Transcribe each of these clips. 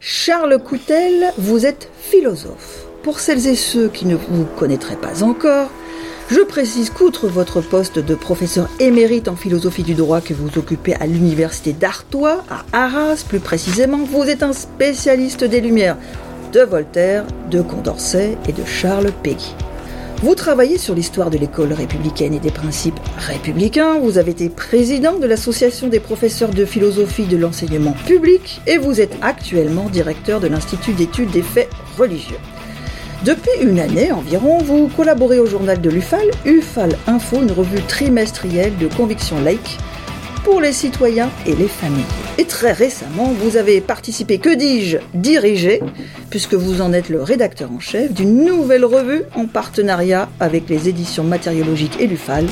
Charles Coutel, vous êtes philosophe. Pour celles et ceux qui ne vous connaîtraient pas encore, je précise qu'outre votre poste de professeur émérite en philosophie du droit que vous occupez à l'université d'Artois, à Arras plus précisément, vous êtes un spécialiste des Lumières, de Voltaire, de Condorcet et de Charles Péguy. Vous travaillez sur l'histoire de l'école républicaine et des principes républicains, vous avez été président de l'association des professeurs de philosophie de l'enseignement public et vous êtes actuellement directeur de l'Institut d'études des faits religieux. Depuis une année environ, vous collaborez au journal de l'UFAL, UFAL Info, une revue trimestrielle de conviction laïque pour les citoyens et les familles. Et très récemment, vous avez participé, que dis-je, dirigé, puisque vous en êtes le rédacteur en chef, d'une nouvelle revue en partenariat avec les éditions matériologiques et l'UFAL,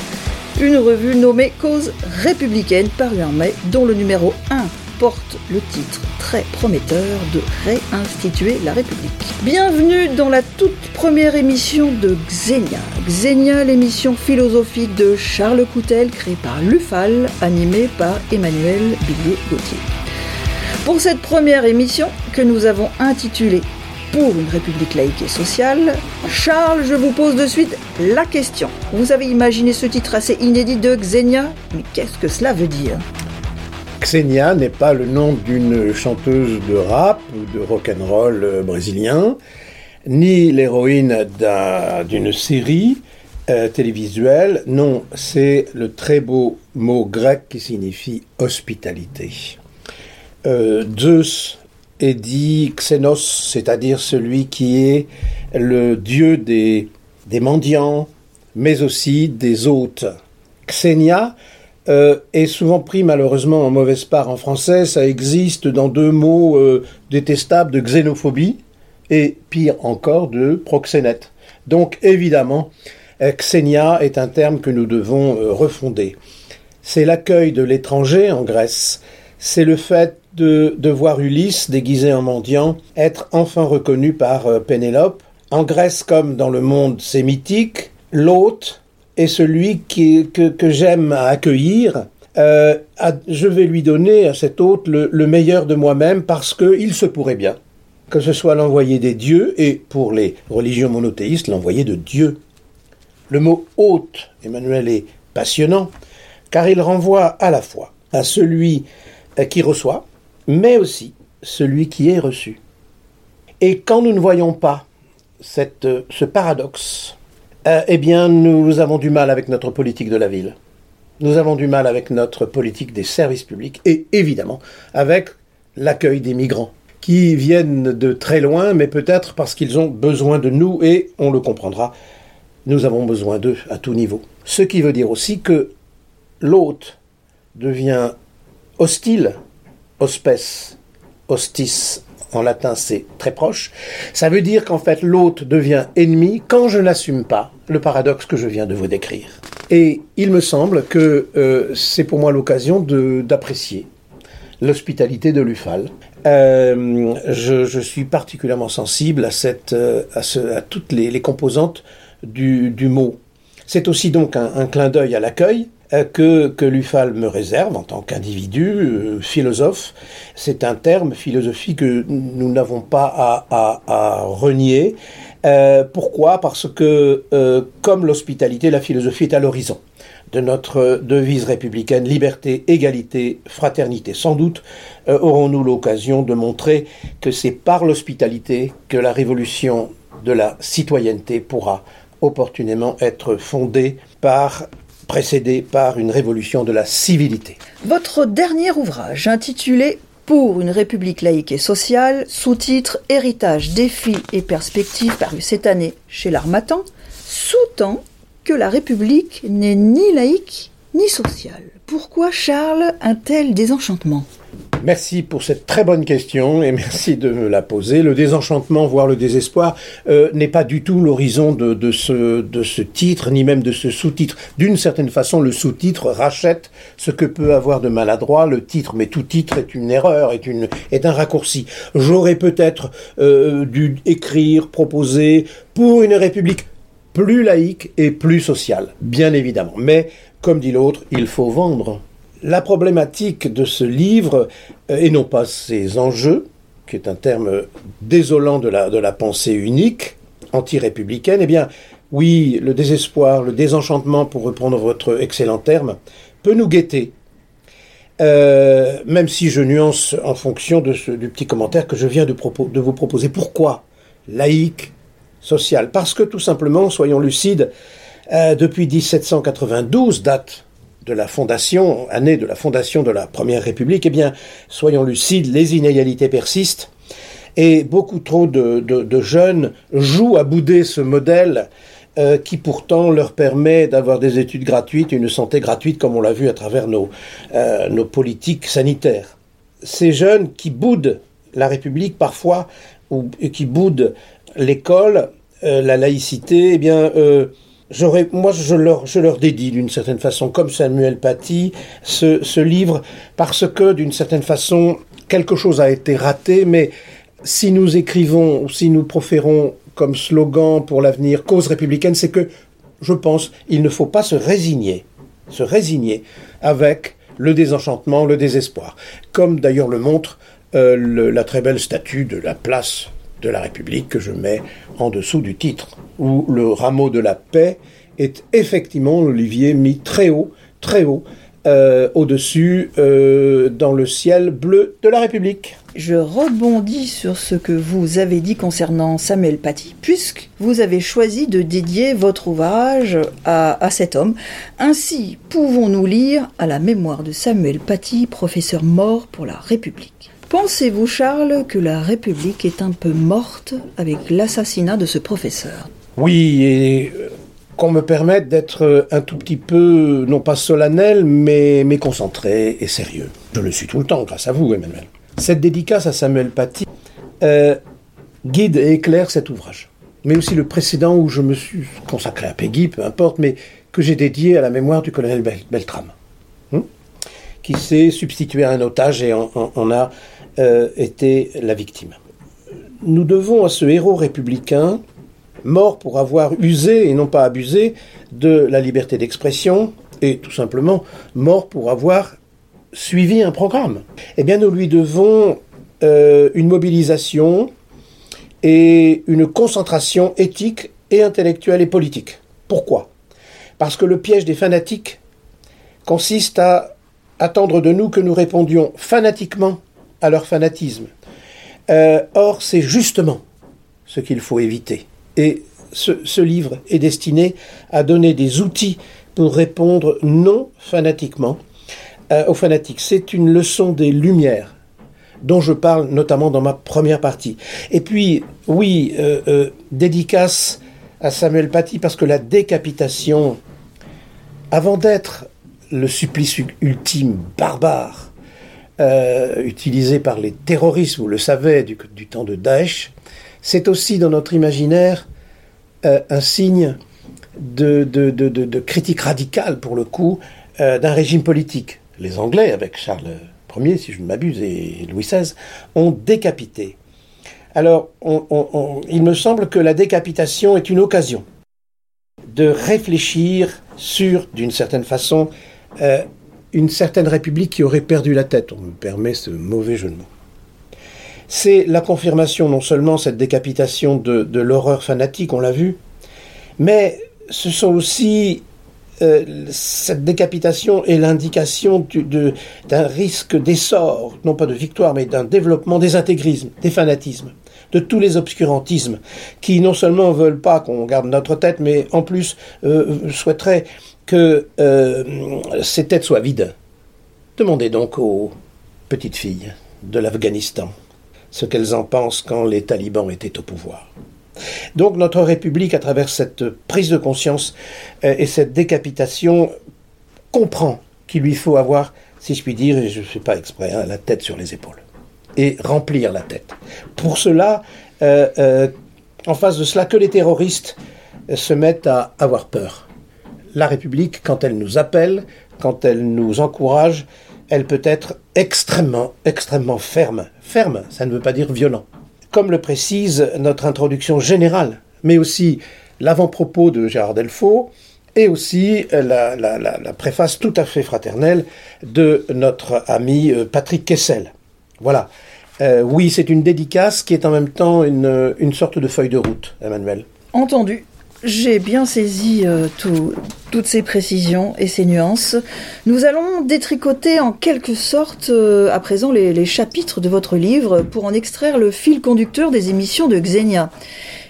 une revue nommée Cause républicaine parue en mai, dont le numéro 1 porte le titre très prometteur de réinstituer la République. Bienvenue dans la toute première émission de Xenia. Xenia, l'émission philosophique de Charles Coutel, créée par l'UFAL, animée par Emmanuel Billier-Gauthier. Pour cette première émission, que nous avons intitulée Pour une République laïque et sociale, Charles, je vous pose de suite la question. Vous avez imaginé ce titre assez inédit de Xenia, mais qu'est-ce que cela veut dire? Xenia n'est pas le nom d'une chanteuse de rap ou de rock'n'roll euh, brésilien, ni l'héroïne d'une série euh, télévisuelle. Non, c'est le très beau mot grec qui signifie hospitalité. Euh, Zeus est dit Xenos, c'est-à-dire celui qui est le dieu des, des mendiants, mais aussi des hôtes. Xenia, euh, est souvent pris malheureusement en mauvaise part en français. Ça existe dans deux mots euh, détestables de xénophobie et pire encore de proxénète. Donc évidemment, euh, xénia est un terme que nous devons refonder. C'est l'accueil de l'étranger en Grèce. C'est le fait de, de, voir Ulysse déguisé en mendiant être enfin reconnu par Pénélope. En Grèce comme dans le monde sémitique, l'hôte est celui qui, que, j'aime accueillir. Euh, je vais lui donner à cet hôte le, le meilleur de moi-même parce qu'il se pourrait bien que ce soit l'envoyé des dieux et pour les religions monothéistes l'envoyé de Dieu. Le mot hôte, Emmanuel, est passionnant car il renvoie à la fois à celui euh, qui reçoit, mais aussi celui qui est reçu. Et quand nous ne voyons pas cette, ce paradoxe, euh, eh bien, nous avons du mal avec notre politique de la ville. Nous avons du mal avec notre politique des services publics et évidemment avec l'accueil des migrants qui viennent de très loin, mais peut-être parce qu'ils ont besoin de nous et on le comprendra, nous avons besoin d'eux à tout niveau. Ce qui veut dire aussi que l'hôte devient hostile, hospes, hostis en latin c'est très proche, ça veut dire qu'en fait l'hôte devient ennemi quand je n'assume pas le paradoxe que je viens de vous décrire. Et il me semble que euh, c'est pour moi l'occasion d'apprécier l'hospitalité de l'UFAL. Euh, je, suis particulièrement sensible à, euh, toutes les, composantes du, mot. C'est aussi donc un clin d'œil à l'accueil, que, que l'UFAL me réserve en tant qu'individu, euh, philosophe. C'est un terme, philosophie, que nous n'avons pas à, à, renier. Euh, pourquoi? Parce que, comme l'hospitalité, la philosophie est à l'horizon de notre devise républicaine liberté, égalité, fraternité. Sans doute aurons-nous l'occasion de montrer que c'est par l'hospitalité que la révolution de la citoyenneté pourra opportunément être fondée par précédé par une révolution de la civilité. Votre dernier ouvrage, intitulé Pour une République laïque et sociale, sous-titre Héritage, défis et perspectives, paru cette année chez l'Armatan, sous-tend que la République n'est ni laïque ni sociale. Pourquoi Charles un tel désenchantement? Merci pour cette très bonne question et merci de me la poser. Le désenchantement, voire le désespoir, euh, n'est pas du tout l'horizon de, ce, titre, ni même de ce sous-titre. D'une certaine façon, le sous-titre rachète ce que peut avoir de maladroit le titre, mais tout titre est une erreur, est un raccourci. J'aurais peut-être euh, dû écrire, proposer pour une république plus laïque et plus sociale, bien évidemment. Mais, comme dit l'autre, il faut vendre. La problématique de ce livre, euh, et non pas ses enjeux, qui est un terme désolant de la, de la pensée unique, anti-républicaine, eh bien, oui, le désespoir, le désenchantement, pour reprendre votre excellent terme, peut nous guetter. Euh, même si je nuance en fonction de ce, du petit commentaire que je viens de, de vous proposer. Pourquoi laïque, Parce que tout simplement, soyons lucides, euh, depuis 1792, date de la fondation, année de la fondation de la Première République, eh bien, soyons lucides, les inégalités persistent et beaucoup trop de, de, jeunes jouent à bouder ce modèle euh, qui pourtant leur permet d'avoir des études gratuites, une santé gratuite, comme on l'a vu à travers nos, euh, nos politiques sanitaires. Ces jeunes qui boudent la République parfois, ou qui boudent l'école, euh, la laïcité, eh bien, j'aurais, moi, je leur, je leur dédie d'une certaine façon, comme Samuel Paty, ce, ce livre, parce que d'une certaine façon, quelque chose a été raté, mais si nous écrivons ou si nous proférons comme slogan pour l'avenir cause républicaine, c'est que, je pense, il ne faut pas se résigner, se résigner avec le désenchantement, le désespoir, comme d'ailleurs le montre euh, la très belle statue de la place de la République que je mets en dessous du titre, où le rameau de la paix est effectivement l'olivier mis très haut, très haut, euh, au-dessus euh, dans le ciel bleu de la République. Je rebondis sur ce que vous avez dit concernant Samuel Paty, puisque vous avez choisi de dédier votre ouvrage à, à cet homme. Ainsi, pouvons-nous lire à la mémoire de Samuel Paty, professeur mort pour la République. Pensez-vous, Charles, que la République est un peu morte avec l'assassinat de ce professeur? Oui, et qu'on me permette d'être un tout petit peu, non pas solennel, mais, mais concentré et sérieux. Je le suis tout le temps, grâce à vous, Emmanuel. Cette dédicace à Samuel Paty euh, guide et éclaire cet ouvrage. Mais aussi le précédent où je me suis consacré à Peggy, peu importe, mais que j'ai dédié à la mémoire du colonel Beltram, hein, qui s'est substitué à un otage et en, a euh, été la victime. Nous devons à ce héros républicain mort pour avoir usé et non pas abusé de la liberté d'expression, et tout simplement mort pour avoir suivi un programme. Eh bien, nous lui devons euh, une mobilisation et une concentration éthique et intellectuelle et politique. Pourquoi? Parce que le piège des fanatiques consiste à attendre de nous que nous répondions fanatiquement à leur fanatisme. Euh, or, c'est justement ce qu'il faut éviter. Et ce, livre est destiné à donner des outils pour répondre non fanatiquement euh, aux fanatiques. C'est une leçon des Lumières dont je parle notamment dans ma première partie. Et puis, oui, euh, dédicace à Samuel Paty parce que la décapitation, avant d'être le supplice ultime, barbare, utilisé par les terroristes, vous le savez, du, du temps de Daesh, c'est aussi dans notre imaginaire euh, un signe de, critique radicale, pour le coup, euh, d'un régime politique. Les Anglais, avec Charles Ier, si je ne m'abuse, et Louis XVI, ont décapité. Alors, il me semble que la décapitation est une occasion de réfléchir sur, d'une certaine façon, euh, une certaine république qui aurait perdu la tête. On me permet ce mauvais jeu de mots c'est la confirmation non seulement cette décapitation de, l'horreur fanatique, on l'a vu, mais ce sont aussi euh, cette décapitation est l'indication d'un risque d'essor, non pas de victoire, mais d'un développement des intégrismes, des fanatismes, de tous les obscurantismes, qui non seulement veulent pas qu'on garde notre tête, mais en plus euh, souhaiteraient que euh, ces têtes soient vides. Demandez donc aux petites filles de l'Afghanistan ce qu'elles en pensent quand les talibans étaient au pouvoir. Donc notre République, à travers cette prise de conscience euh, et cette décapitation, comprend qu'il lui faut avoir, si je puis dire, et je ne fais pas exprès, hein, la tête sur les épaules. Et remplir la tête. Pour cela, euh, en face de cela, que les terroristes se mettent à avoir peur. La République, quand elle nous appelle, quand elle nous encourage, elle peut être extrêmement, extrêmement ferme. Ferme, ça ne veut pas dire violent. Comme le précise notre introduction générale, mais aussi l'avant-propos de Gérard Delfaux, et aussi la, préface tout à fait fraternelle de notre ami euh, Patrick Kessel. Voilà. Euh, oui, c'est une dédicace qui est en même temps une, une sorte de feuille de route, Emmanuel. Entendu. J'ai bien saisi euh, tout- toutes ces précisions et ces nuances. Nous allons détricoter en quelque sorte euh, à présent les, les chapitres de votre livre pour en extraire le fil conducteur des émissions de Xenia.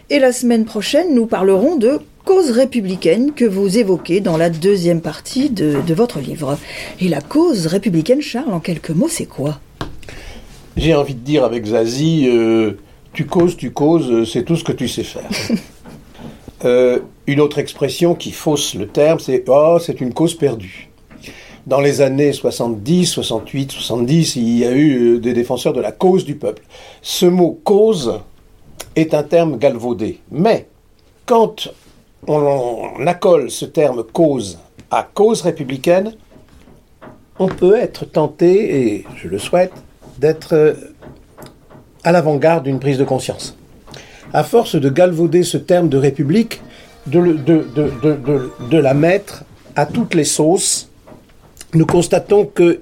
Et la semaine prochaine, nous parlerons de cause républicaine que vous évoquez dans la deuxième partie de, de votre livre. Et la cause républicaine, Charles, en quelques mots, c'est quoi? J'ai envie de dire avec Zazie, euh, tu causes, tu causes, c'est tout ce que tu sais faire. Euh, une autre expression qui fausse le terme, c'est Oh, c'est une cause perdue. Dans les années 70, 68, 70, il y a eu euh, des défenseurs de la cause du peuple. Ce mot cause est un terme galvaudé. Mais quand on, on accole ce terme cause à cause républicaine, on peut être tenté, et je le souhaite, d'être euh, à l'avant-garde d'une prise de conscience. À force de galvauder ce terme de république, de, la mettre à toutes les sauces, nous constatons que,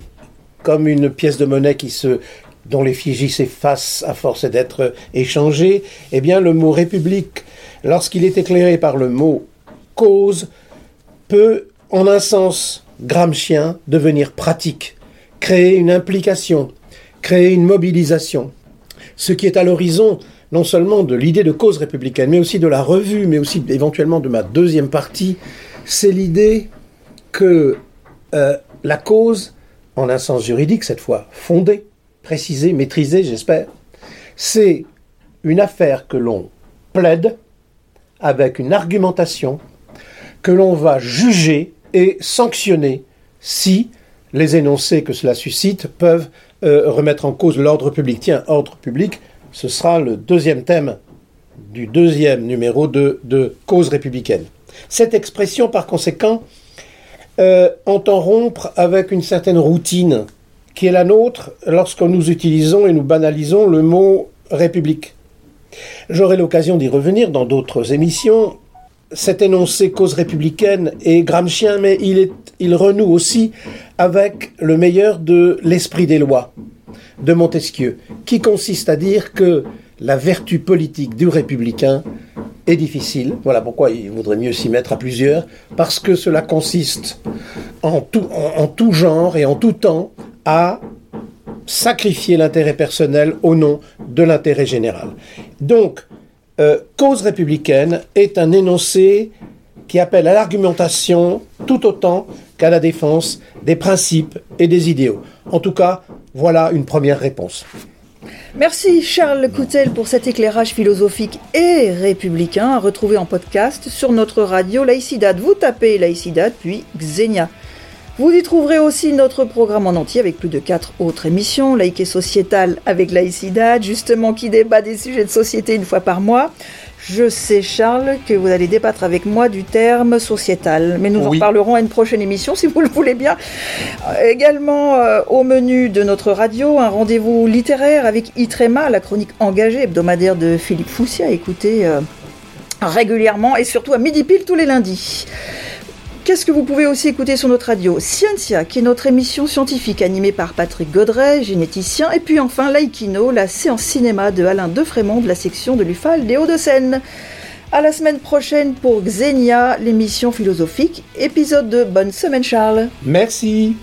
comme une pièce de monnaie qui se, dont l'effigie s'efface à force d'être échangée, eh bien le mot république, lorsqu'il est éclairé par le mot cause, peut, en un sens gramscien, devenir pratique, créer une implication, créer une mobilisation. Ce qui est à l'horizon non seulement de l'idée de cause républicaine, mais aussi de la revue, mais aussi éventuellement de ma deuxième partie, c'est l'idée que euh, la cause, en un sens juridique cette fois, fondée, précisée, maîtrisée, j'espère, c'est une affaire que l'on plaide avec une argumentation que l'on va juger et sanctionner si les énoncés que cela suscite peuvent euh, remettre en cause l'ordre public. Tiens, ordre public, ce sera le deuxième thème du deuxième numéro de, de Cause républicaine. Cette expression, par conséquent, euh, entend rompre avec une certaine routine qui est la nôtre lorsque nous utilisons et nous banalisons le mot République. J'aurai l'occasion d'y revenir dans d'autres émissions. Cet énoncé cause républicaine est gramscien, mais il, est, il renoue aussi avec le meilleur de l'esprit des lois de Montesquieu, qui consiste à dire que la vertu politique du républicain est difficile. Voilà pourquoi il vaudrait mieux s'y mettre à plusieurs, parce que cela consiste en tout, en, en tout genre et en tout temps à sacrifier l'intérêt personnel au nom de l'intérêt général. Donc, euh, cause républicaine est un énoncé qui appelle à l'argumentation tout autant qu'à la défense des principes et des idéaux. En tout cas, voilà une première réponse. Merci Charles Coutel pour cet éclairage philosophique et républicain à retrouver en podcast sur notre radio Laïcidad. Vous tapez Laïcidad puis Xenia. Vous y trouverez aussi notre programme en entier avec plus de quatre autres émissions, laïque et sociétale avec Laïcidad, justement qui débat des sujets de société une fois par mois. Je sais, Charles, que vous allez débattre avec moi du terme sociétal, mais nous Oui. en parlerons à une prochaine émission si vous le voulez bien. Euh, Également euh, au menu de notre radio, un rendez-vous littéraire avec Itrema, la chronique engagée hebdomadaire de Philippe Foussia, écoutez euh, régulièrement et surtout à midi pile tous les lundis. Qu'est-ce que vous pouvez aussi écouter sur notre radio Scientia, qui est notre émission scientifique animée par Patrick Godret, généticien, et puis enfin Laïkino, la séance cinéma de Alain Defrémont de la section de l'UFAL des Hauts-de-Seine. À la semaine prochaine pour Xenia, l'émission philosophique, épisode de Bonne semaine Charles. Merci.